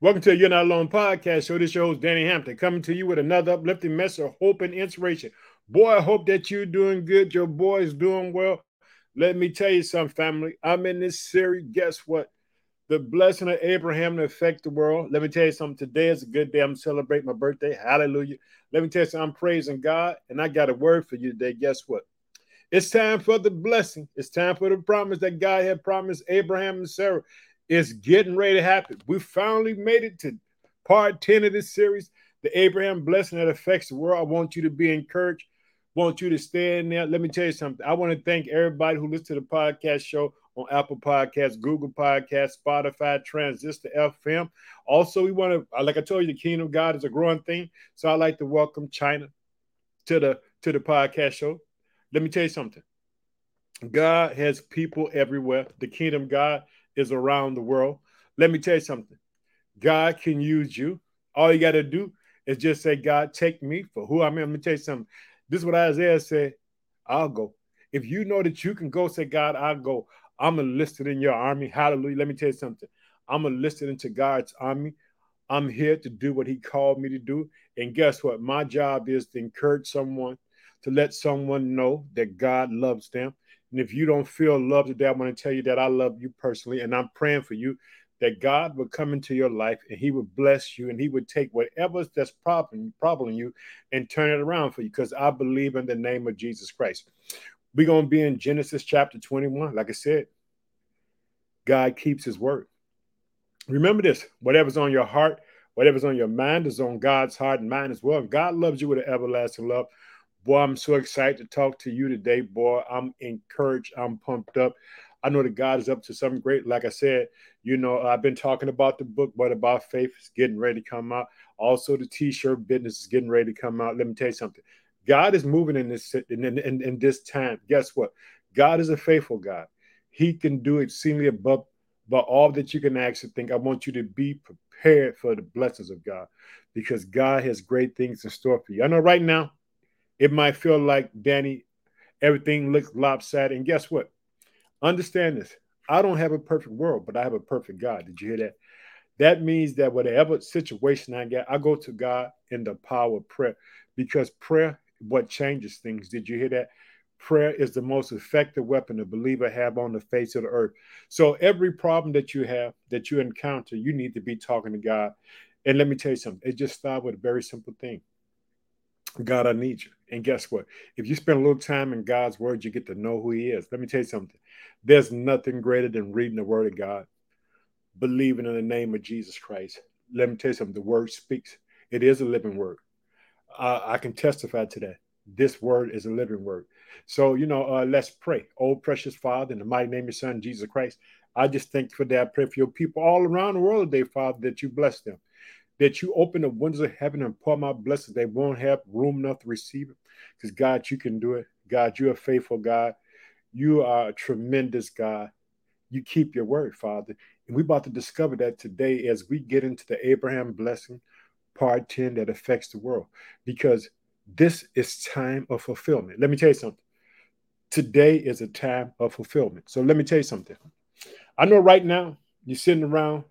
Welcome to the You're Not Alone podcast show. This your host, Danny Hampton, coming to you with another uplifting message of hope and inspiration. Boy, I hope that you're doing good. Your boy's doing well. Let me tell you something, family. I'm in this series. Guess what? The blessing of Abraham to affect the world. Let me tell you something. Today is a good day. I'm celebrating my birthday. Hallelujah. Let me tell you something. I'm praising God, and I got a word for you today. Guess what? It's time for the blessing. It's time for the promise that God had promised Abraham and Sarah. It's getting ready to happen. We finally made it to part 10 of this series, the Abraham blessing that affects the world. I want you to be encouraged. Want you to stay in there. Let me tell you something. I want to thank everybody who listens to the podcast show on Apple Podcasts, Google Podcasts, Spotify, Transistor FM. Also, we want to, uh, like I told you, the kingdom of God is a growing thing. So I'd like to welcome China to the to the podcast show. Let me tell you something. God has people everywhere. The kingdom God is around the world. Let me tell you something. God can use you. All you got to do is just say, God, take me for who I am. Let me tell you something. This is what Isaiah said. I'll go. If you know that you can go, say, God, I'll go. I'm enlisted in your army. Hallelujah. Let me tell you something. I'm enlisted into God's army. I'm here to do what He called me to do. And guess what? My job is to encourage someone, to let someone know that God loves them. And if you don't feel love today, I want to tell you that I love you personally, and I'm praying for you that God will come into your life and He would bless you and He would take whatever that's problem problem you and turn it around for you. Because I believe in the name of Jesus Christ. We're gonna be in Genesis chapter 21. Like I said, God keeps His word. Remember this: whatever's on your heart, whatever's on your mind, is on God's heart and mind as well. God loves you with an everlasting love. Boy, I'm so excited to talk to you today, boy. I'm encouraged. I'm pumped up. I know that God is up to something great. Like I said, you know, I've been talking about the book, but about faith is getting ready to come out. Also, the t-shirt business is getting ready to come out. Let me tell you something. God is moving in this in, in, in this time. Guess what? God is a faithful God. He can do exceedingly above, but all that you can actually think. I want you to be prepared for the blessings of God because God has great things in store for you. I know right now it might feel like, Danny, everything looks lopsided. And guess what? Understand this. I don't have a perfect world, but I have a perfect God. Did you hear that? That means that whatever situation I get, I go to God in the power of prayer because prayer what changes things. Did you hear that? Prayer is the most effective weapon a believer have on the face of the earth. So every problem that you have, that you encounter, you need to be talking to God. And let me tell you something. It just starts with a very simple thing. God, I need you. And guess what? If you spend a little time in God's word, you get to know who He is. Let me tell you something. There's nothing greater than reading the word of God, believing in the name of Jesus Christ. Let me tell you something. The word speaks, it is a living word. Uh, I can testify to that. This word is a living word. So, you know, uh, let's pray. Oh, precious Father, in the mighty name of your Son, Jesus Christ, I just thank you for that. I pray for your people all around the world today, Father, that you bless them that you open the windows of heaven and pour my blessings. They won't have room enough to receive it. Because God, you can do it. God, you're a faithful God. You are a tremendous God. You keep your word, Father. And we're about to discover that today as we get into the Abraham blessing, part 10 that affects the world. Because this is time of fulfillment. Let me tell you something. Today is a time of fulfillment. So let me tell you something. I know right now you're sitting around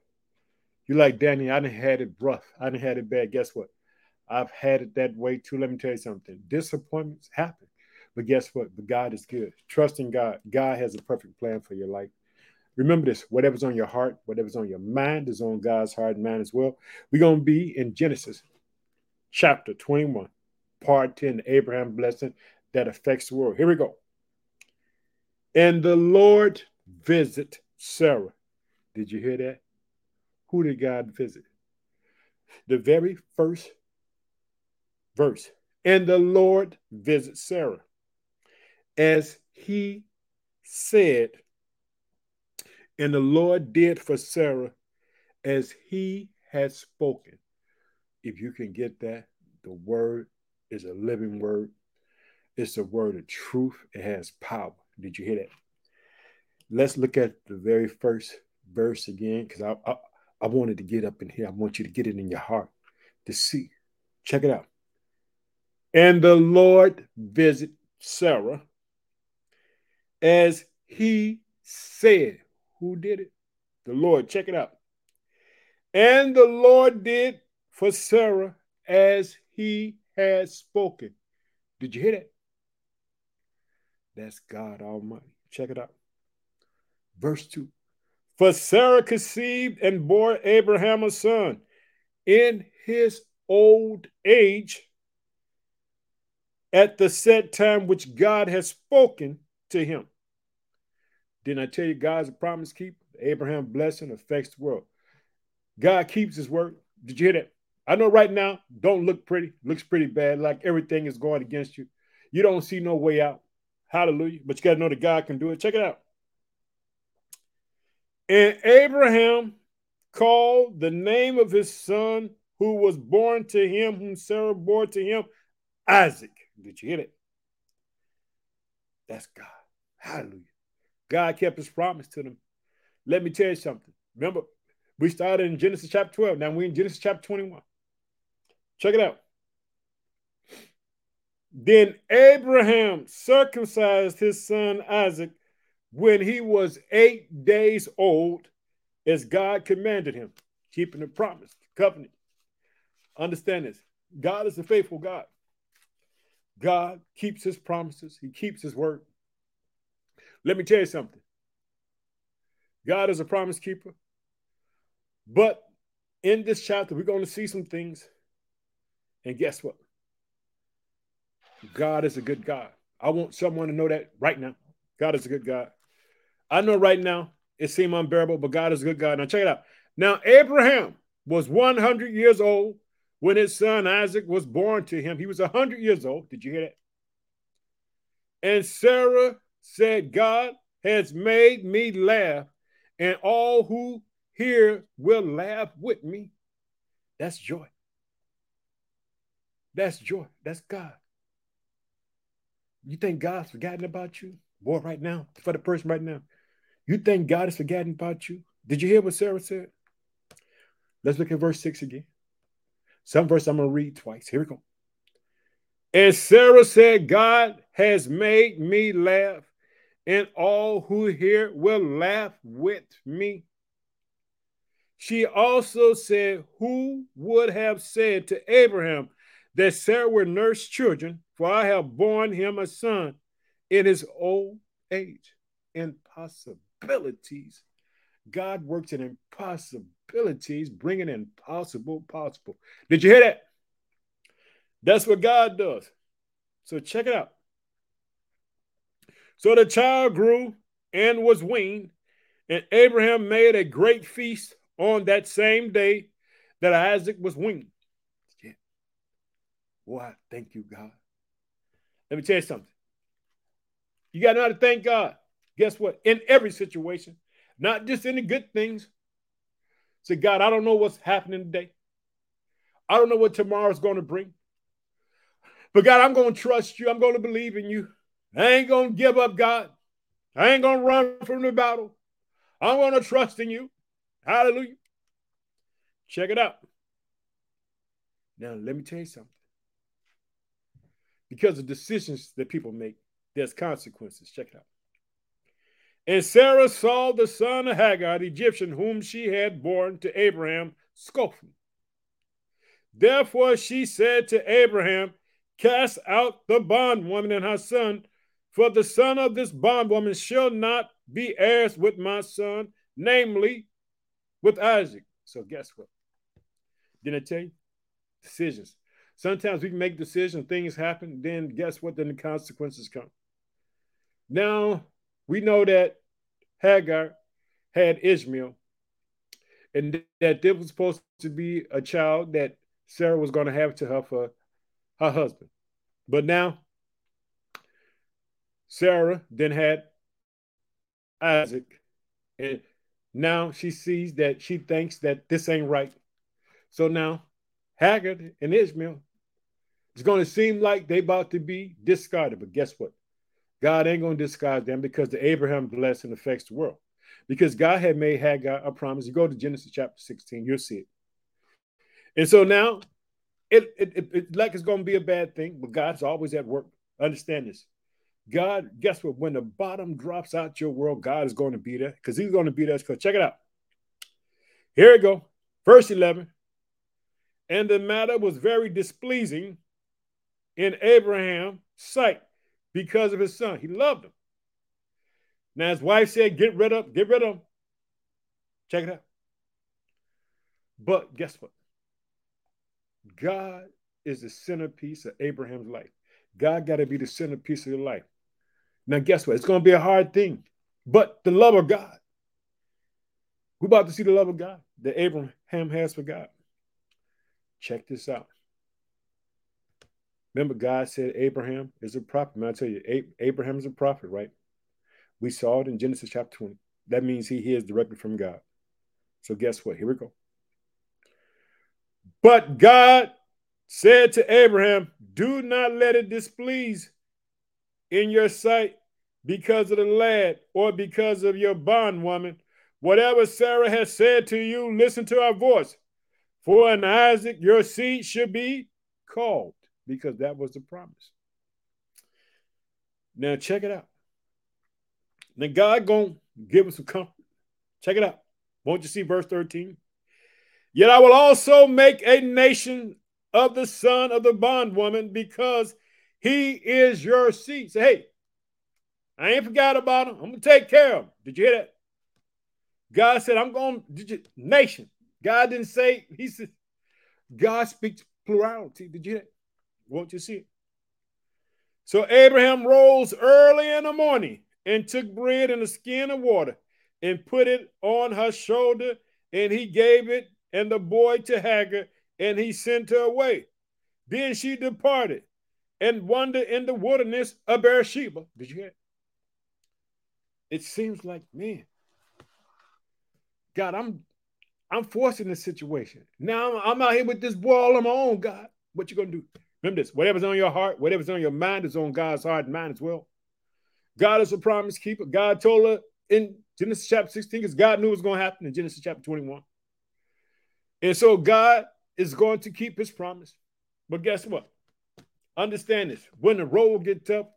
you like Danny, I didn't had it rough. I didn't had it bad. Guess what? I've had it that way too. Let me tell you something. Disappointments happen. But guess what? But God is good. Trust in God. God has a perfect plan for your life. Remember this whatever's on your heart, whatever's on your mind is on God's heart and mind as well. We're going to be in Genesis chapter 21, part 10, Abraham blessing that affects the world. Here we go. And the Lord visit Sarah. Did you hear that? Who did God visit? The very first verse. And the Lord visits Sarah as he said, and the Lord did for Sarah as he had spoken. If you can get that, the word is a living word. It's a word of truth. It has power. Did you hear that? Let's look at the very first verse again because I, I, I wanted to get up in here. I want you to get it in your heart to see. Check it out. And the Lord visit Sarah as he said. Who did it? The Lord. Check it out. And the Lord did for Sarah as he had spoken. Did you hear that? That's God Almighty. Check it out. Verse 2 For Sarah conceived and bore Abraham a son in his old age at the set time which God has spoken to him. Didn't I tell you God's a promise keeper? Abraham blessing affects the world. God keeps his word. Did you hear that? I know right now don't look pretty, looks pretty bad, like everything is going against you. You don't see no way out. Hallelujah. But you got to know that God can do it. Check it out. And Abraham called the name of his son who was born to him, whom Sarah bore to him, Isaac. Did you get it? That's God. Hallelujah. God kept his promise to them. Let me tell you something. Remember, we started in Genesis chapter 12. Now we're in Genesis chapter 21. Check it out. Then Abraham circumcised his son Isaac when he was eight days old, as God commanded him, keeping the promise, covenant. Understand this God is a faithful God. God keeps his promises, he keeps his word. Let me tell you something God is a promise keeper. But in this chapter, we're going to see some things. And guess what? God is a good God. I want someone to know that right now. God is a good God. I know right now it seems unbearable, but God is a good God. Now check it out. Now Abraham was 100 years old when his son Isaac was born to him. He was 100 years old. Did you hear that? And Sarah said, God has made me laugh, and all who hear will laugh with me. That's joy. That's joy. That's God. You think God's forgotten about you? Boy, right now, for the person right now, you think God is forgotten about you? Did you hear what Sarah said? Let's look at verse 6 again. Some verse I'm going to read twice. Here we go. And Sarah said, God has made me laugh, and all who hear will laugh with me. She also said, Who would have said to Abraham that Sarah would nurse children? For I have borne him a son in his old age. Impossibilities. God works in impossibilities, bringing impossible possible. Did you hear that? That's what God does. So check it out. So the child grew and was weaned, and Abraham made a great feast on that same day that Isaac was weaned. Yeah. Boy, thank you, God. Let me tell you something. You got to know how to thank God. Guess what? In every situation, not just the good things. Say, God, I don't know what's happening today. I don't know what tomorrow's going to bring. But God, I'm going to trust you. I'm going to believe in you. I ain't going to give up, God. I ain't going to run from the battle. I'm going to trust in you. Hallelujah. Check it out. Now, let me tell you something. Because of decisions that people make, there's consequences. Check it out. And Sarah saw the son of Hagar, the Egyptian, whom she had borne to Abraham, scoffing. Therefore she said to Abraham, Cast out the bondwoman and her son, for the son of this bondwoman shall not be heirs with my son, namely with Isaac. So guess what? Didn't I tell you? Decisions. Sometimes we make decisions, things happen, then guess what? Then the consequences come. Now we know that Hagar had Ishmael, and that this was supposed to be a child that Sarah was going to have to her for her husband. But now Sarah then had Isaac, and now she sees that she thinks that this ain't right. So now Hagar and Ishmael, it's going to seem like they about to be discarded. But guess what? God ain't going to disguise them because the Abraham blessing affects the world. Because God had made Hagar a promise. You go to Genesis chapter 16, you'll see it. And so now it, it, it, it like it's going to be a bad thing, but God's always at work. Understand this. God, guess what? When the bottom drops out your world, God is going to be there because He's going to be there. Because check it out. Here we go. Verse 11. And the matter was very displeasing in Abraham's sight because of his son. He loved him. Now his wife said, Get rid of, get rid of him. Check it out. But guess what? God is the centerpiece of Abraham's life. God got to be the centerpiece of your life. Now, guess what? It's going to be a hard thing, but the love of God. We're about to see the love of God that Abraham has for God. Check this out. Remember, God said Abraham is a prophet. Man, I tell you, Abraham is a prophet, right? We saw it in Genesis chapter 20. That means he hears directly from God. So, guess what? Here we go. But God said to Abraham, Do not let it displease in your sight because of the lad or because of your bondwoman. Whatever Sarah has said to you, listen to our voice. For in Isaac your seed should be called, because that was the promise. Now check it out. Now God gonna give us some comfort. Check it out. Won't you see verse 13? Yet I will also make a nation of the son of the bondwoman because he is your seed. Say, hey, I ain't forgot about him. I'm gonna take care of him. Did you hear that? God said, I'm going to nation. God didn't say, He said, God speaks plurality. Did you hear that? Won't you see it? So Abraham rose early in the morning and took bread and a skin of water and put it on her shoulder, and he gave it and the boy to Hagar, and he sent her away. Then she departed and wandered in the wilderness of Beersheba. Did you hear? It, it seems like, man, God, I'm I'm forcing in this situation. Now I'm, I'm out here with this boy all on my own, God. What you gonna do? Remember this: whatever's on your heart, whatever's on your mind is on God's heart and mind as well. God is a promise keeper. God told her in Genesis chapter 16, because God knew it was going to happen in Genesis chapter 21. And so God is going to keep his promise. But guess what? Understand this. When the road gets tough,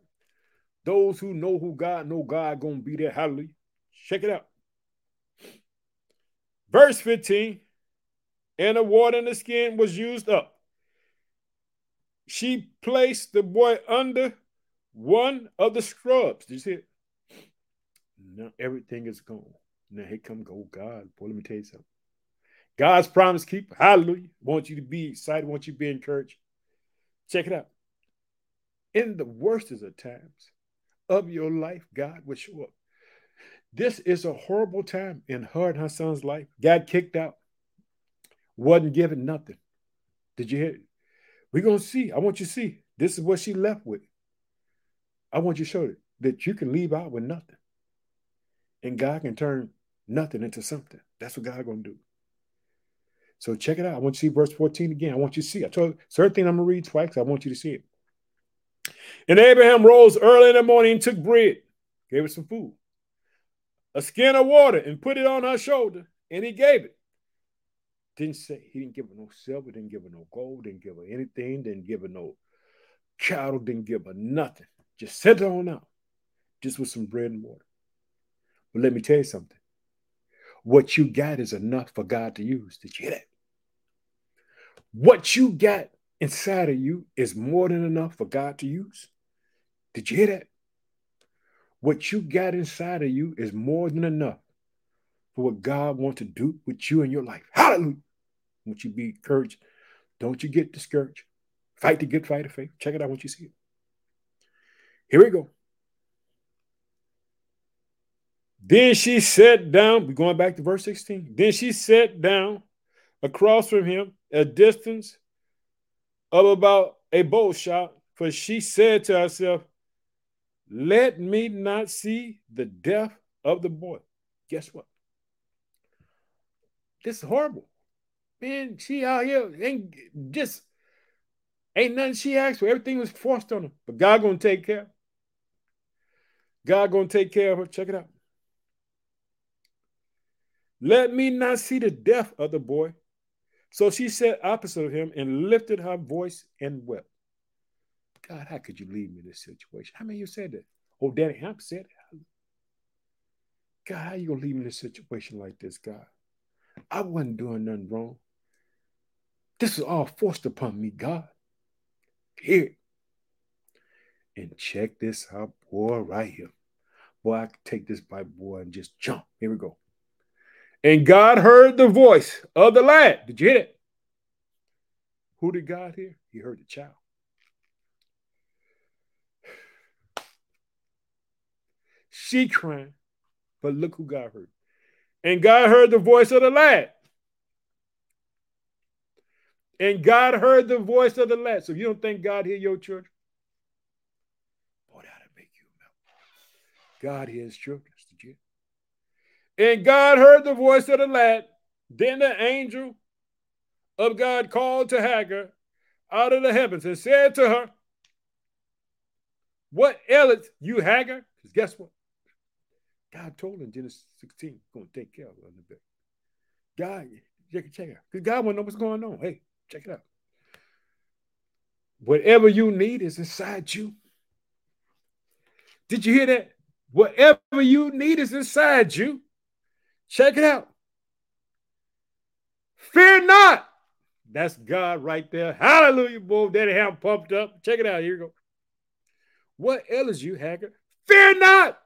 those who know who God know God gonna be there. Hallelujah. Check it out. Verse 15. And the water in the skin was used up. She placed the boy under one of the scrubs. Did you see it? Now everything is gone. Now here come go God. Boy, let me tell you something. God's promise keeper. Hallelujah. Want you to be excited. Want you to be encouraged. Check it out. In the worst of times of your life, God will show up. This is a horrible time in her and her son's life. Got kicked out. Wasn't given nothing. Did you hear? It? We're gonna see. I want you to see. This is what she left with. I want you to show it that you can leave out with nothing. And God can turn nothing into something. That's what God gonna do. So check it out. I want you to see verse 14 again. I want you to see. I told you, certain thing I'm gonna read twice. I want you to see it. And Abraham rose early in the morning and took bread, gave her some food, a skin of water, and put it on her shoulder, and he gave it. Didn't say he didn't give her no silver, didn't give her no gold, didn't give her anything, didn't give her no cattle, didn't give her nothing. Just sent her on out, just with some bread and water. But let me tell you something. What you got is enough for God to use. Did you hear that? What you got inside of you is more than enough for God to use. Did you hear that? What you got inside of you is more than enough for what God wants to do with you in your life. Hallelujah. Won't you be encouraged? Don't you get discouraged. Fight the good fight of faith. Check it out once you see it. Here we go. Then she sat down. We're going back to verse 16. Then she sat down across from him, a distance of about a bow shot, for she said to herself, Let me not see the death of the boy. Guess what? This is horrible. Man, she out here ain't just ain't nothing she asked for. Everything was forced on her. But God gonna take care. God gonna take care of her. Check it out. Let me not see the death of the boy. So she sat opposite of him and lifted her voice and wept. God, how could you leave me in this situation? How many of you said that? Oh, Danny Hamp said it. God, how you gonna leave me in this situation like this, God? I wasn't doing nothing wrong. This is all forced upon me, God. Here. And check this out, boy, right here. Boy, I can take this Bible, boy, and just jump. Here we go. And God heard the voice of the lad. Did you hear it? Who did God hear? He heard the child. She crying, but look who God heard. And God heard the voice of the lad. And God heard the voice of the lad. So you don't think God hear your children? Boy, that'll make you melt. God hears children. Did you? And God heard the voice of the lad. Then the angel of God called to Hagar out of the heavens and said to her, What aileth you, Hagar? Because guess what? God told in Genesis 16, going to take care of in a bit. God, check it, check it out. Because God to know what's going on. Hey, check it out. Whatever you need is inside you. Did you hear that? Whatever you need is inside you. Check it out. Fear not. That's God right there. Hallelujah, boy. Daddy have pumped up. Check it out. Here you go. What ails you, Hagar? Fear not.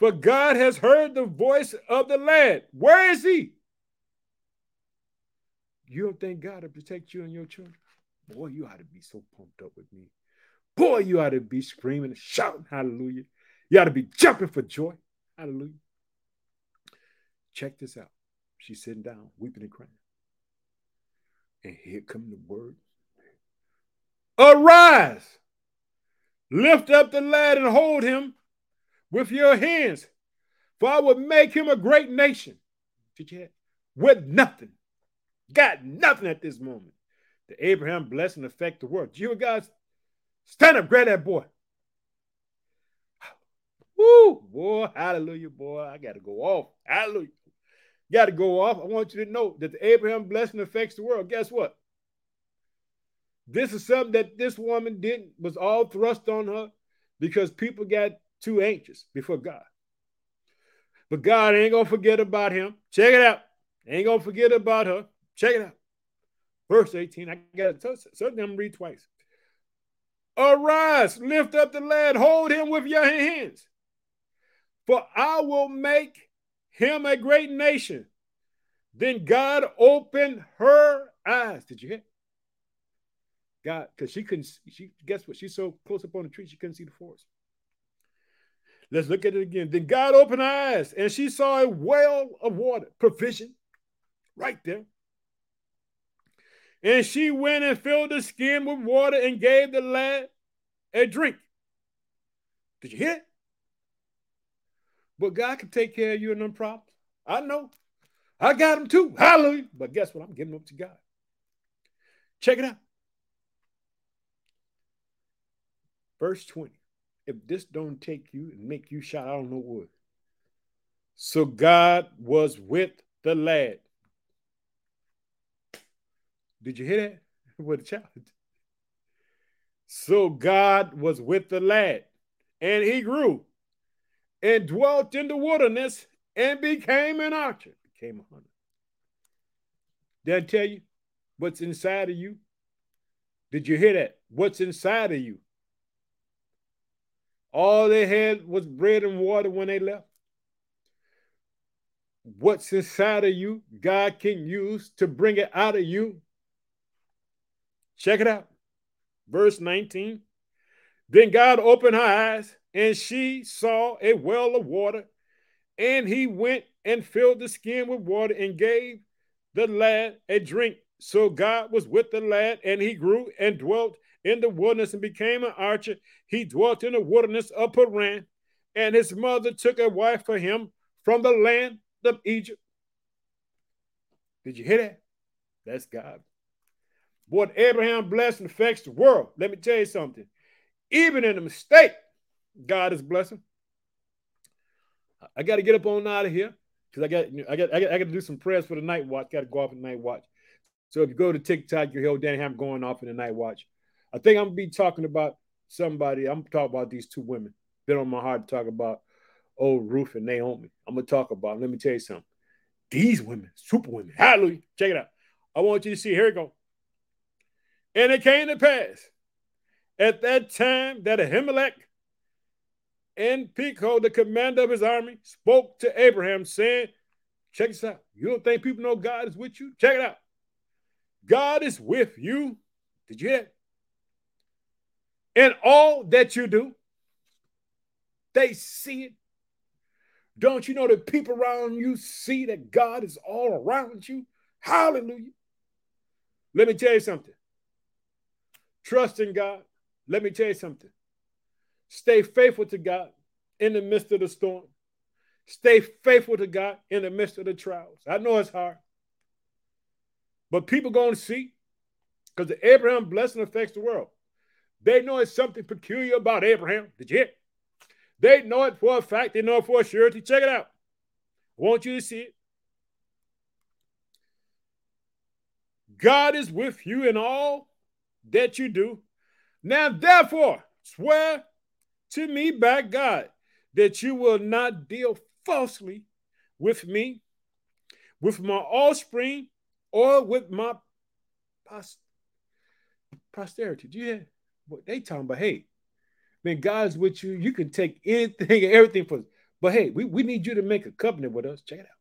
For God has heard the voice of the lad. Where is he? You don't think God will protect you and your children? Boy, you ought to be so pumped up with me. Boy, you ought to be screaming and shouting, hallelujah. You ought to be jumping for joy. Hallelujah. Check this out. She's sitting down, weeping and crying. And here come the word. Arise, lift up the lad and hold him with your hands, for I will make him a great nation. Did you? With nothing. Got nothing at this moment. The Abraham blessing affect the world. You guys, stand up, grab that boy. Woo, boy, hallelujah, boy. I got to go off. Hallelujah. Got to go off. I want you to know that the Abraham blessing affects the world. Guess what? This is something that this woman didn't, was all thrust on her because people got too anxious before God. But God ain't gonna forget about him. Check it out. Ain't gonna forget about her. Check it out. Verse 18. I got to certainly I'm read twice. Arise, lift up the lad, hold him with your hands. For I will make him a great nation. Then God opened her eyes. Did you hear? God, because she couldn't, she guess what? She's so close up on the tree, she couldn't see the forest. Let's look at it again. Then God opened her eyes and she saw a well of water, provision, right there. And she went and filled the skin with water and gave the lad a drink. Did you hear it? But God can take care of you and them problems. I know. I got them too. Hallelujah. But guess what? I'm giving them to God. Check it out. Verse 20 if this don't take you and make you shout, I don't know what. So God was with the lad. Did you hear that? What a challenge. So God was with the lad, and he grew and dwelt in the wilderness and became an archer, became a hunter. Did I tell you what's inside of you? Did you hear that? What's inside of you? All they had was bread and water when they left. What's inside of you, God can use to bring it out of you. Check it out. Verse 19. Then God opened her eyes, and she saw a well of water, and he went and filled the skin with water and gave the lad a drink. So God was with the lad, and he grew and dwelt in the wilderness and became an archer. He dwelt in the wilderness of Paran, and his mother took a wife for him from the land of Egypt. Did you hear that? That's God. What Abraham blessed and affects the world. Let me tell you something. Even in a mistake, God is blessing. I got to get up on out of here because I got I got I got I got to do some prayers for the night watch. Got to go off in the night watch. So if you go to TikTok, you hear Danny Ham going off in the night watch. I think I'm gonna be talking about somebody. I'm talking about these two women. Been on my heart to talk about old Ruth and Naomi. I'm gonna talk about. Let me tell you something. These women, super women. Hallelujah. Check it out. I want you to see. Here we go. And it came to pass at that time that Abimelech and Phicol, the commander of his army, spoke to Abraham, saying, Check this out. You don't think people know God is with you? Check it out. God is with you. Did you hear it? In all that you do, they see it. Don't you know that people around you see that God is all around you? Hallelujah. Let me tell you something. Trust in God. Let me tell you something. Stay faithful to God in the midst of the storm. Stay faithful to God in the midst of the trials. I know it's hard. But people going to see because the Abraham blessing affects the world. They know it's something peculiar about Abraham. Did you? They know it for a fact. They know it for a surety. Check it out. I want you to see it. God is with you in all that you do. Now, therefore, swear to me by God that you will not deal falsely with me, with my offspring, or with my posterity. Do you hear what they talking about? Hey, man, God's with you. You can take anything and everything for us. But hey, we, we need you to make a covenant with us. Check it out.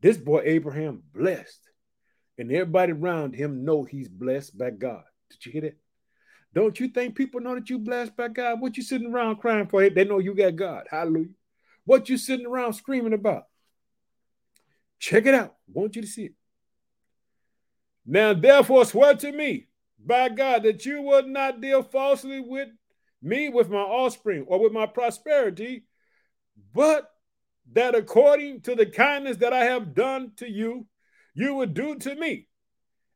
This boy Abraham blessed, and everybody around him know he's blessed by God. Did you hear that? Don't you think people know that you blessed by God? What you sitting around crying for? They know you got God. Hallelujah. What you sitting around screaming about? Check it out. I want you to see it. Now, therefore, swear to me by God that you would not deal falsely with me, with my offspring, or with my prosperity, but that according to the kindness that I have done to you, you would do to me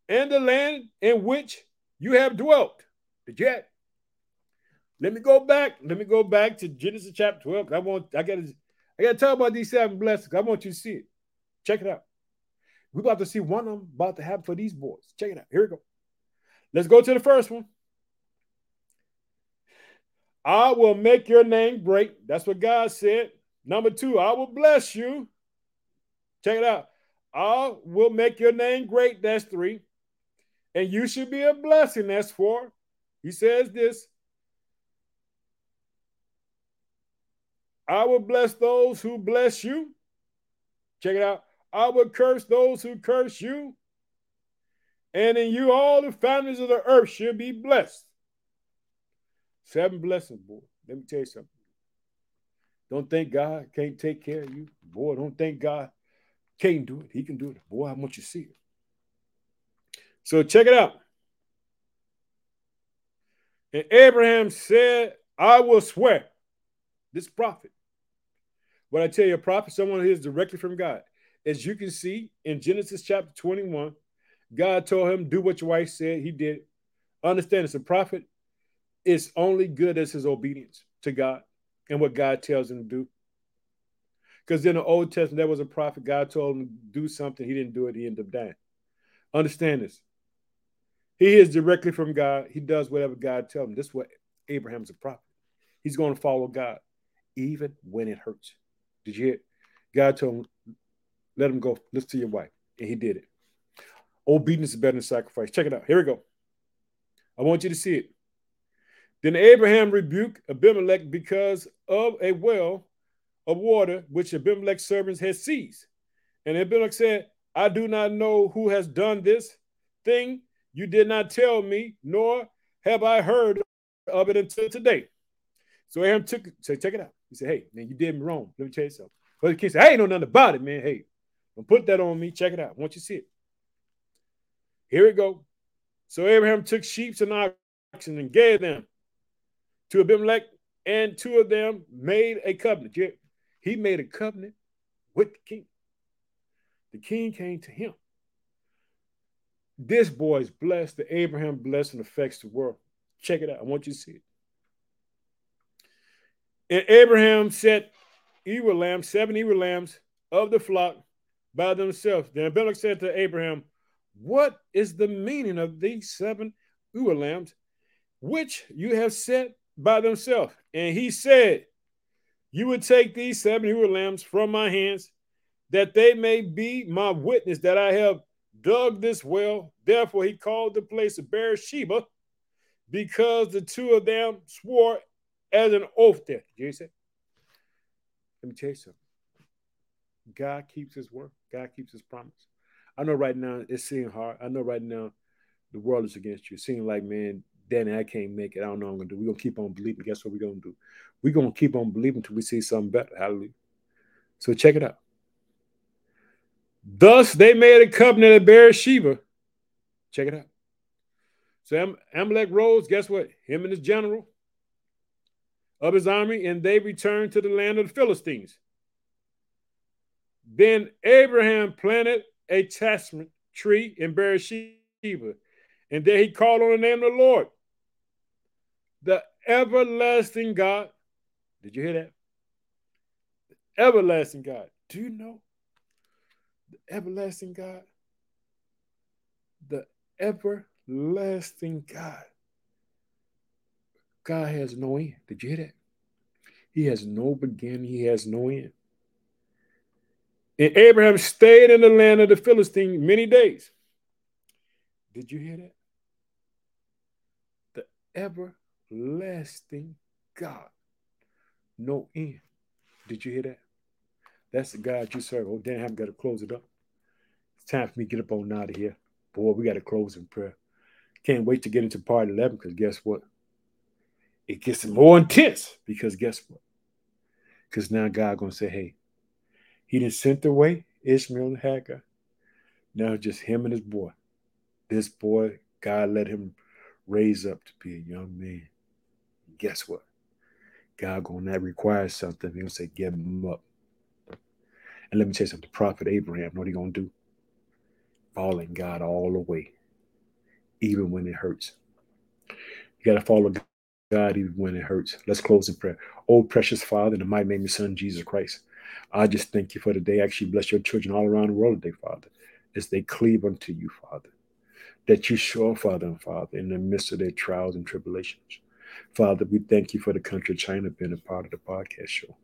and the land in which you have dwelt. Did you? Let me go back. Let me go back to Genesis chapter 12. I want I gotta I gotta talk about these seven blessings. I want you to see it. Check it out. We're about to see one of them about to happen for these boys. Check it out. Here we go. Let's go to the first one. I will make your name great. That's what God said. Number two, I will bless you. Check it out. I will make your name great. That's three. And you should be a blessing. That's four. He says this I will bless those who bless you. Check it out. I will curse those who curse you. And in you, all the families of the earth shall be blessed. Seven blessings, boy. Let me tell you something. Don't think God can't take care of you. Boy, don't think God can't do it. He can do it. Boy, I want you to see it. So check it out. And Abraham said, I will swear, this prophet. But I tell you, a prophet, someone who is directly from God. As you can see in Genesis chapter 21, God told him, Do what your wife said. He did. Understand, as a prophet is only good as his obedience to God and what God tells him to do. Because in the Old Testament, there was a prophet, God told him to do something. He didn't do it. He ended up dying. Understand this. He is directly from God. He does whatever God tells him. This is what Abraham's a prophet. He's going to follow God, even when it hurts. Did you hear? God told him, let him go. Listen to your wife. And he did it. Obedience is better than sacrifice. Check it out. Here we go. I want you to see it. Then Abraham rebuked Abimelech because of a well of water which Abimelech's servants had seized. And Abimelech said, I do not know who has done this thing you did not tell me, nor have I heard of it until today. So Abraham took said, check it out. He said, Hey, man, you did me wrong. Let me tell you something. But the king said, I ain't know nothing about it, man. Hey, don't put that on me. Check it out. I want you to see it. Here we go. So Abraham took sheep and oxen and gave them to Abimelech, and two of them made a covenant. He made a covenant with the king. The king came to him this boy is blessed. The Abraham blessing affects the world. Check it out. I want you to see it. And Abraham set ewe lambs, seven ewe lambs of the flock by themselves. Then Abimelech said to Abraham, What is the meaning of these seven ewe lambs, which you have set by themselves? And he said, You would take these seven ewe lambs from my hands that they may be my witness that I have dug this well. Therefore, he called the place of Beersheba because the two of them swore as an oath there. You say? Let me tell you something. God keeps his word. God keeps his promise. I know right now it's seeming hard. I know right now the world is against you. It seems like, man, Danny, I can't make it. I don't know what I'm gonna do. We're gonna keep on believing. Guess what we're gonna do? We're gonna keep on believing until we see something better. Hallelujah. So check it out. Thus they made a covenant at Beersheba. Check it out. So Am- Amalek rose, guess what? Him and his general of his army, and they returned to the land of the Philistines. Then Abraham planted a testament tree in Beersheba, and there he called on the name of the Lord, the everlasting God. Did you hear that? The everlasting God. Do you know the everlasting God? The everlasting God. God has no end. Did you hear that? He has no beginning, he has no end. And Abraham stayed in the land of the Philistines many days. Did you hear that? The everlasting God. No end. Did you hear that? That's the God you serve. Oh, damn, I've got to close it up. It's time for me to get up on out of here. Boy, we got to close in prayer. Can't wait to get into part 11 because guess what? It gets more intense because guess what? Because now God going to say, hey, he didn't sent away Ishmael and Hagar. Now just him and his boy. This boy, God let him raise up to be a young man. Guess what? God gonna require something. He'll say, give him up. And let me tell you something, the prophet Abraham, what he gonna do? Following God all the way, even when it hurts. You gotta follow God even when it hurts. Let's close in prayer. Oh, precious Father, in the mighty name of your Son, Jesus Christ. I just thank you for the day. Actually, bless your children all around the world today, Father, as they cleave unto you, Father. That you show, Father and Father, in the midst of their trials and tribulations. Father, we thank you for the country of China being a part of the podcast show.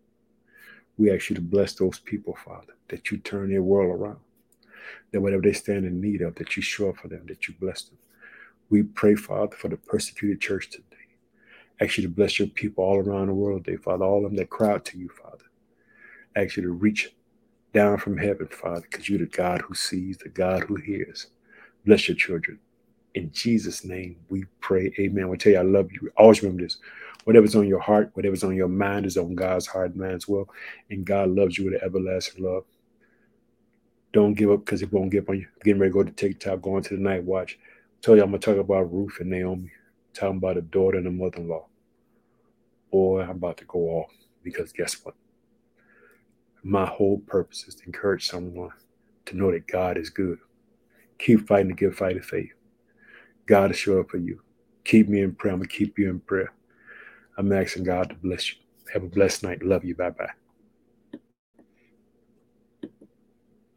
We ask you to bless those people, Father, that you turn their world around. That whatever they stand in need of, that you show up for them, that you bless them. We pray, Father, for the persecuted church today. Ask you to bless your people all around the world today, Father, all of them that crowd to you, Father ask you to reach down from heaven, Father, because you're the God who sees, the God who hears. Bless your children. In Jesus' name, we pray. Amen. We tell you, I love you. Always remember this. Whatever's on your heart, whatever's on your mind is on God's heart and mind as well. And God loves you with an everlasting love. Don't give up because He won't give up on you. Getting ready to go to TikTok, going to the night watch. I you I'm gonna talk about Ruth and Naomi, talking about a daughter and a mother-in-law. Boy, I'm about to go off because guess what? My whole purpose is to encourage someone to know that God is good. Keep fighting the good fight of faith. God is show up for you. Keep me in prayer. I'm going to keep you in prayer. I'm asking God to bless you. Have a blessed night. Love you. Bye bye.